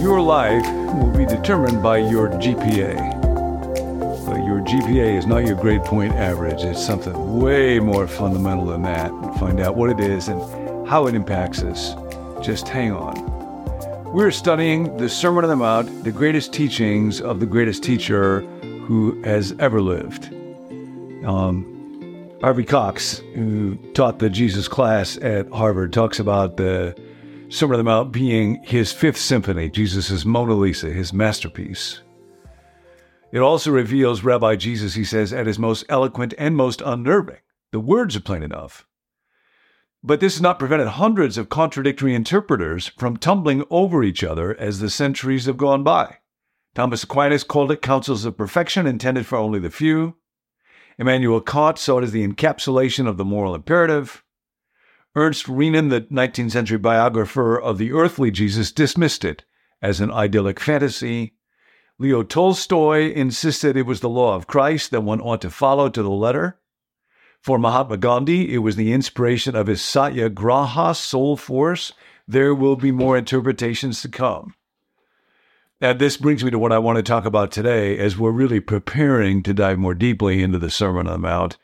Your life will be determined by your GPA. But your GPA is not your grade point average. It's something way more fundamental than that. find out what it is and how it impacts us. Just hang on. We're studying the Sermon on the Mount, the greatest teachings of the greatest teacher who has ever lived. Um, Harvey Cox, who taught the Jesus class at Harvard, talks about the Sermon of the Mount being his fifth symphony, Jesus' Mona Lisa, his masterpiece. It also reveals Rabbi Jesus, he says, at his most eloquent and most unnerving. The words are plain enough. But this has not prevented hundreds of contradictory interpreters from tumbling over each other as the centuries have gone by. Thomas Aquinas called it counsels of perfection intended for only the few. Immanuel Kant saw it as the encapsulation of the moral imperative. Ernst Renan, the 19th century biographer of the earthly Jesus, dismissed it as an idyllic fantasy. Leo Tolstoy insisted it was the law of Christ that one ought to follow to the letter. For Mahatma Gandhi, it was the inspiration of his Satyagraha soul force. There will be more interpretations to come. And this brings me to what I want to talk about today as we're really preparing to dive more deeply into the Sermon on the Mount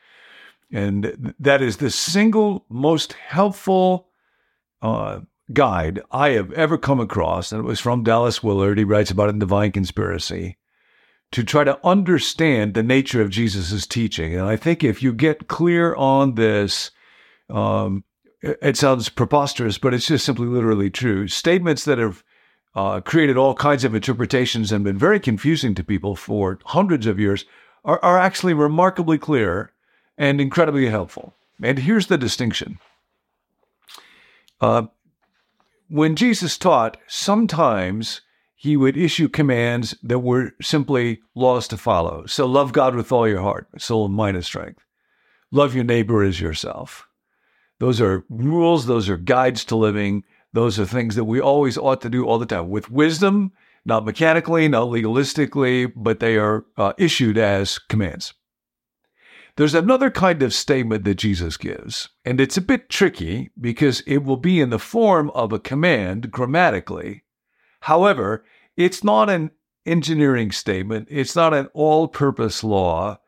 and that is the single most helpful uh, guide I have ever come across. And it was from Dallas Willard. He writes about it in Divine Conspiracy to try to understand the nature of Jesus' teaching. And I think if you get clear on this, um, it sounds preposterous, but it's just simply literally true. Statements that have uh, created all kinds of interpretations and been very confusing to people for hundreds of years are, are actually remarkably clear and incredibly helpful. And here's the distinction. Uh, when Jesus taught, sometimes he would issue commands that were simply laws to follow. So love God with all your heart, soul, and mind, and strength. Love your neighbor as yourself. Those are rules, those are guides to living. Those are things that we always ought to do all the time with wisdom, not mechanically, not legalistically, but they are uh, issued as commands. There's another kind of statement that Jesus gives, and it's a bit tricky because it will be in the form of a command grammatically. However, it's not an engineering statement, it's not an all purpose law.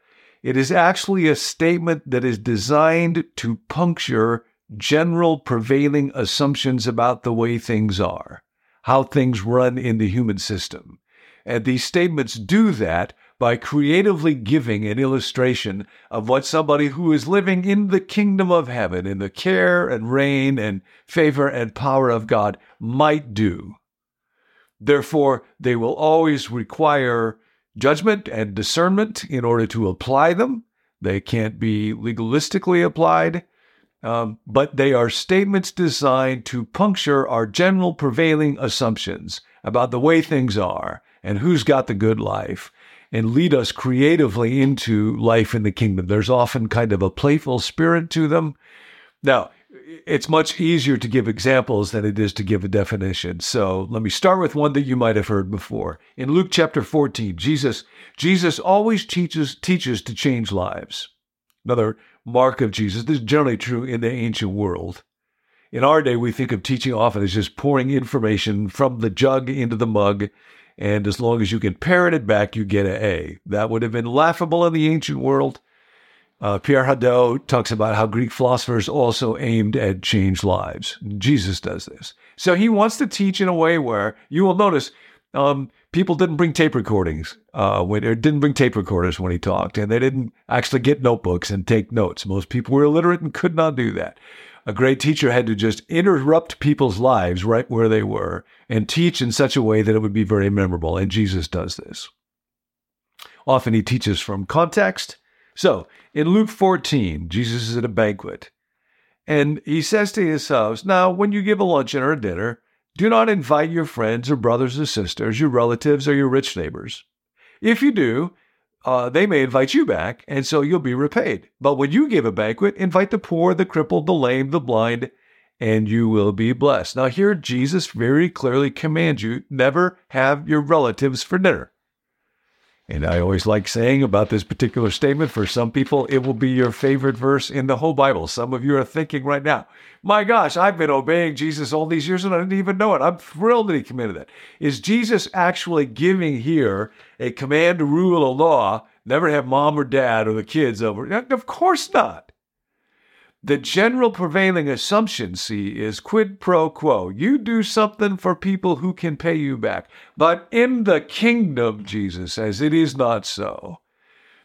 It is actually a statement that is designed to puncture general prevailing assumptions about the way things are, how things run in the human system. And these statements do that by creatively giving an illustration of what somebody who is living in the kingdom of heaven, in the care and reign and favor and power of God, might do. Therefore, they will always require judgment and discernment in order to apply them. They can't be legalistically applied, um, but they are statements designed to puncture our general prevailing assumptions about the way things are and who's got the good life and lead us creatively into life in the kingdom. There's often kind of a playful spirit to them. Now, it's much easier to give examples than it is to give a definition. So let me start with one that you might have heard before. In Luke chapter 14, Jesus, Jesus always teaches, teaches to change lives. Another mark of Jesus. This is generally true in the ancient world. In our day, we think of teaching often as just pouring information from the jug into the mug and as long as you can parrot it back, you get an A. That would have been laughable in the ancient world. Uh, Pierre Hadot talks about how Greek philosophers also aimed at change lives. Jesus does this. So he wants to teach in a way where you will notice um, people didn't bring tape recordings uh, when, or didn't bring tape recorders when he talked, and they didn't actually get notebooks and take notes. Most people were illiterate and could not do that a great teacher had to just interrupt people's lives right where they were and teach in such a way that it would be very memorable. And Jesus does this. Often he teaches from context. So in Luke 14, Jesus is at a banquet and he says to his house, Now, when you give a luncheon or a dinner, do not invite your friends or brothers or sisters, your relatives or your rich neighbors. If you do, uh, they may invite you back, and so you'll be repaid. But when you give a banquet, invite the poor, the crippled, the lame, the blind, and you will be blessed. Now, here Jesus very clearly commands you never have your relatives for dinner. And I always like saying about this particular statement for some people, it will be your favorite verse in the whole Bible. Some of you are thinking right now, my gosh, I've been obeying Jesus all these years and I didn't even know it. I'm thrilled that he committed that. Is Jesus actually giving here a command to rule a law, never have mom or dad or the kids over? Of course not. The general prevailing assumption, see, is quid pro quo. You do something for people who can pay you back. But in the kingdom, Jesus says, it is not so.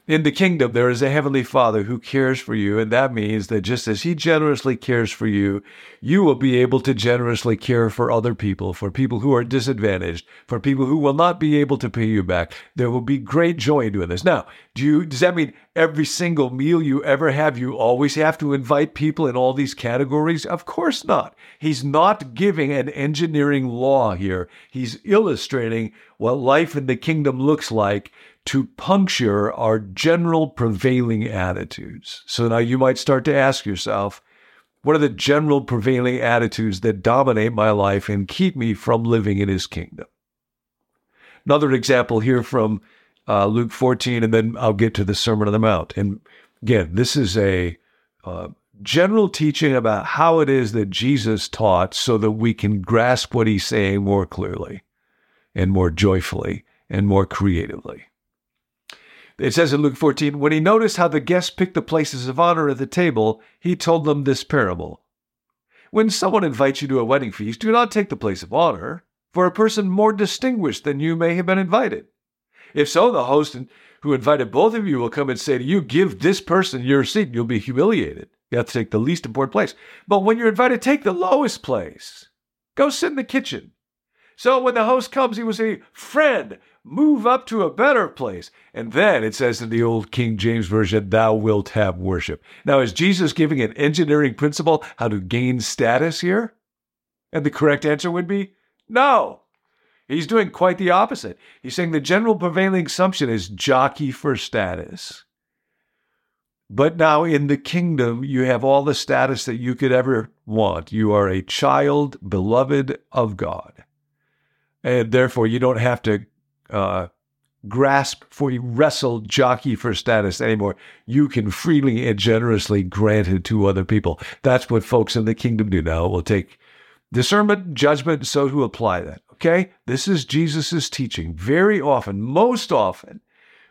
In the kingdom, there is a heavenly Father who cares for you, and that means that just as He generously cares for you, you will be able to generously care for other people, for people who are disadvantaged, for people who will not be able to pay you back. There will be great joy in doing this. Now, do you does that mean every single meal you ever have, you always have to invite people in all these categories? Of course not. He's not giving an engineering law here. He's illustrating what life in the kingdom looks like to puncture our general prevailing attitudes. So now you might start to ask yourself, what are the general prevailing attitudes that dominate my life and keep me from living in his kingdom? Another example here from uh, Luke 14, and then I'll get to the Sermon on the Mount. And again, this is a uh, general teaching about how it is that Jesus taught so that we can grasp what he's saying more clearly and more joyfully and more creatively. It says in Luke 14, when he noticed how the guests picked the places of honor at the table, he told them this parable. When someone invites you to a wedding feast, do not take the place of honor, for a person more distinguished than you may have been invited. If so, the host who invited both of you will come and say to you, Give this person your seat, and you'll be humiliated. You have to take the least important place. But when you're invited, take the lowest place. Go sit in the kitchen. So when the host comes, he will say, Friend, move up to a better place. And then it says in the old King James Version, thou wilt have worship. Now, is Jesus giving an engineering principle how to gain status here? And the correct answer would be no. He's doing quite the opposite. He's saying the general prevailing assumption is jockey for status. But now in the kingdom, you have all the status that you could ever want. You are a child, beloved of God. And therefore, you don't have to uh, grasp for wrestle jockey for status anymore. You can freely and generously grant it to other people. That's what folks in the kingdom do now. It will take discernment, judgment, so to apply that. Okay? This is Jesus' teaching. Very often, most often,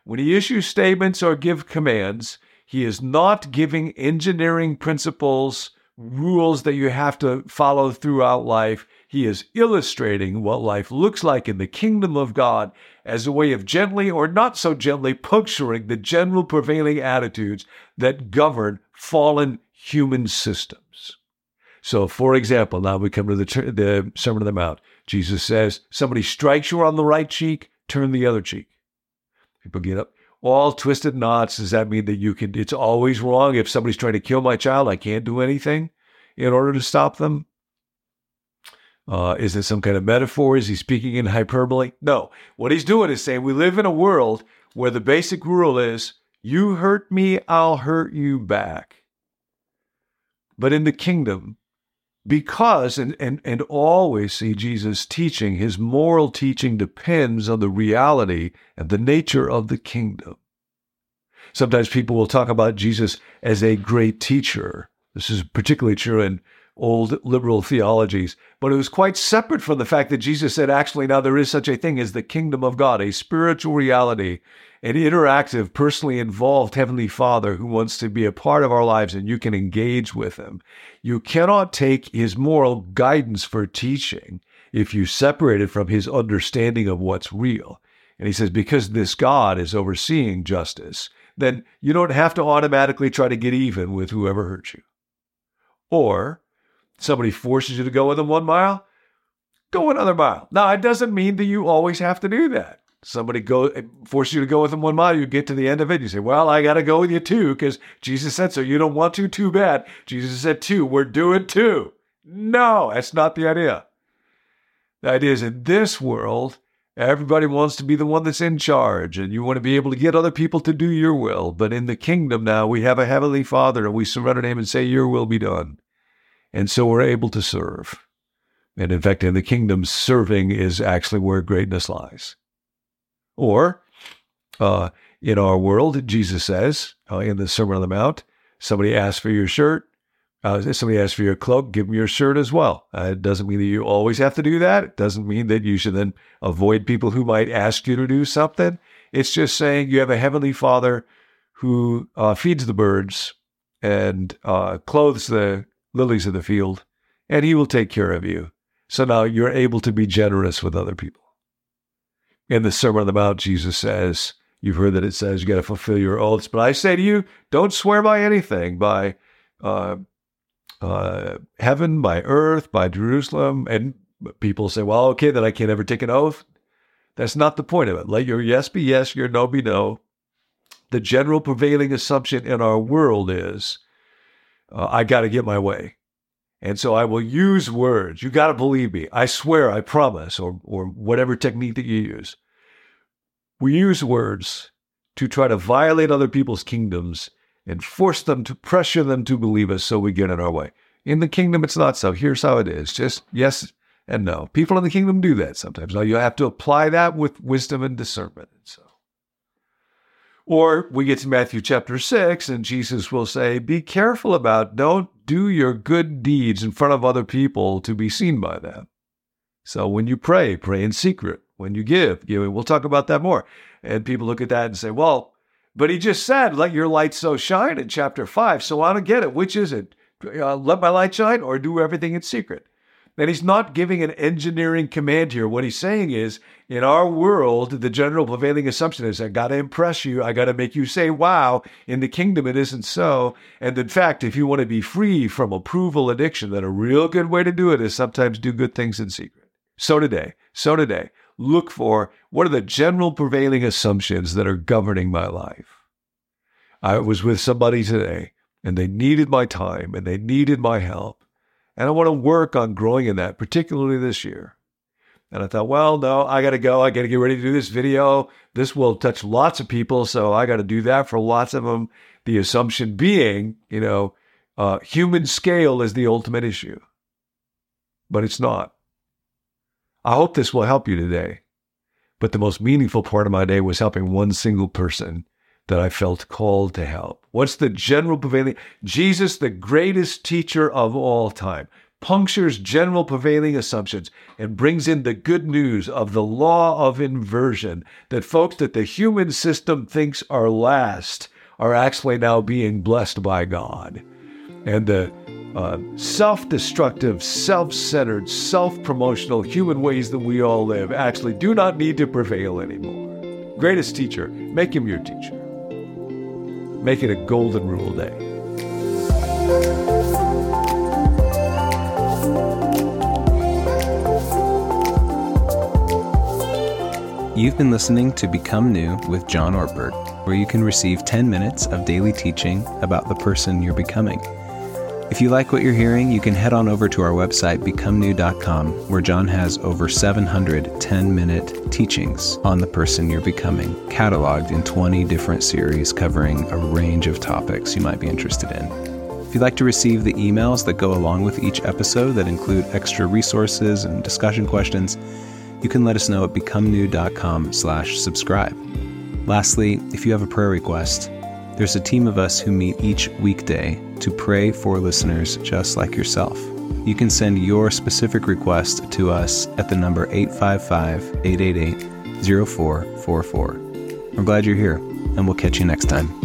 when he issues statements or give commands, he is not giving engineering principles, rules that you have to follow throughout life. He is illustrating what life looks like in the kingdom of God as a way of gently or not so gently puncturing the general prevailing attitudes that govern fallen human systems. So, for example, now we come to the, the Sermon on the Mount. Jesus says, Somebody strikes you on the right cheek, turn the other cheek. People get up, all twisted knots. Does that mean that you can, it's always wrong? If somebody's trying to kill my child, I can't do anything in order to stop them? Uh, is it some kind of metaphor? Is he speaking in hyperbole? No. What he's doing is saying we live in a world where the basic rule is you hurt me, I'll hurt you back. But in the kingdom, because and, and, and always see Jesus teaching, his moral teaching depends on the reality and the nature of the kingdom. Sometimes people will talk about Jesus as a great teacher. This is particularly true in old liberal theologies, but it was quite separate from the fact that Jesus said, actually, now there is such a thing as the kingdom of God, a spiritual reality, an interactive, personally involved Heavenly Father who wants to be a part of our lives and you can engage with Him. You cannot take His moral guidance for teaching if you separate it from His understanding of what's real. And He says, because this God is overseeing justice, then you don't have to automatically try to get even with whoever hurt you. Or somebody forces you to go with them one mile, go another mile. Now, it doesn't mean that you always have to do that. Somebody go forces you to go with them one mile, you get to the end of it, you say, Well, I got to go with you too, because Jesus said so. You don't want to, too bad. Jesus said two, we're doing two. No, that's not the idea. The idea is in this world, everybody wants to be the one that's in charge, and you want to be able to get other people to do your will. But in the kingdom now, we have a heavenly Father, and we surrender to Him and say, Your will be done. And so we're able to serve. And in fact, in the kingdom, serving is actually where greatness lies. Or Uh, in our world, Jesus says uh, in the Sermon on the Mount, somebody asks for your shirt, uh, somebody asks for your cloak, give them your shirt as well. Uh, it doesn't mean that you always have to do that. It doesn't mean that you should then avoid people who might ask you to do something. It's just saying you have a heavenly Father who uh, feeds the birds and uh, clothes the lilies of the field, and He will take care of you. So now you're able to be generous with other people. In the Sermon on the Mount, Jesus says, You've heard that it says you got to fulfill your oaths, but I say to you, don't swear by anything, by uh, uh, heaven, by earth, by Jerusalem. And people say, well, okay, then I can't ever take an oath. That's not the point of it. Let your yes be yes, your no be no. The general prevailing assumption in our world is, uh, I got to get my way. And so I will use words. You got to believe me. I swear, I promise, or, or whatever technique that you use. We use words to try to violate other people's kingdoms and force them to pressure them to believe us so we get in our way. In the kingdom, it's not so. Here's how it is just yes and no. People in the kingdom do that sometimes. Now, you have to apply that with wisdom and discernment. And so. Or we get to Matthew chapter 6, and Jesus will say, Be careful about, don't do your good deeds in front of other people to be seen by them. So when you pray, pray in secret. When you give, give. We'll talk about that more. And people look at that and say, Well, but he just said, let your light so shine in chapter 5. So I don't get it. Which is it? Uh, let my light shine or do everything in secret? And he's not giving an engineering command here. What he's saying is, in our world, the general prevailing assumption is, I got to impress you. I got to make you say, wow. In the kingdom, it isn't so. And in fact, if you want to be free from approval addiction, then a real good way to do it is sometimes do good things in secret. So today, so today, look for what are the general prevailing assumptions that are governing my life. I was with somebody today and they needed my time and they needed my help. And I want to work on growing in that, particularly this year. And I thought, well, no, I got to go. I got to get ready to do this video. This will touch lots of people. So I got to do that for lots of them. The assumption being, you know, uh, human scale is the ultimate issue. But it's not. I hope this will help you today. But the most meaningful part of my day was helping one single person that I felt called to help. What's the general prevailing? Jesus, the greatest teacher of all time, punctures general prevailing assumptions and brings in the good news of the law of inversion that folks that the human system thinks are last are actually now being blessed by God. And the uh, self destructive, self centered, self promotional human ways that we all live actually do not need to prevail anymore. Greatest teacher, make him your teacher. Make it a golden rule day. You've been listening to Become New with John Ortberg, where you can receive 10 minutes of daily teaching about the person you're becoming. If you like what you're hearing, you can head on over to our website, becomenew.com, where John has over 700 10 minute teachings on the person you're becoming, cataloged in 20 different series covering a range of topics you might be interested in. If you'd like to receive the emails that go along with each episode that include extra resources and discussion questions, you can let us know at becomenew.com slash subscribe. Lastly, if you have a prayer request, there's a team of us who meet each weekday to pray for listeners just like yourself. You can send your specific request to us at the number 855 888 0444. We're glad you're here, and we'll catch you next time.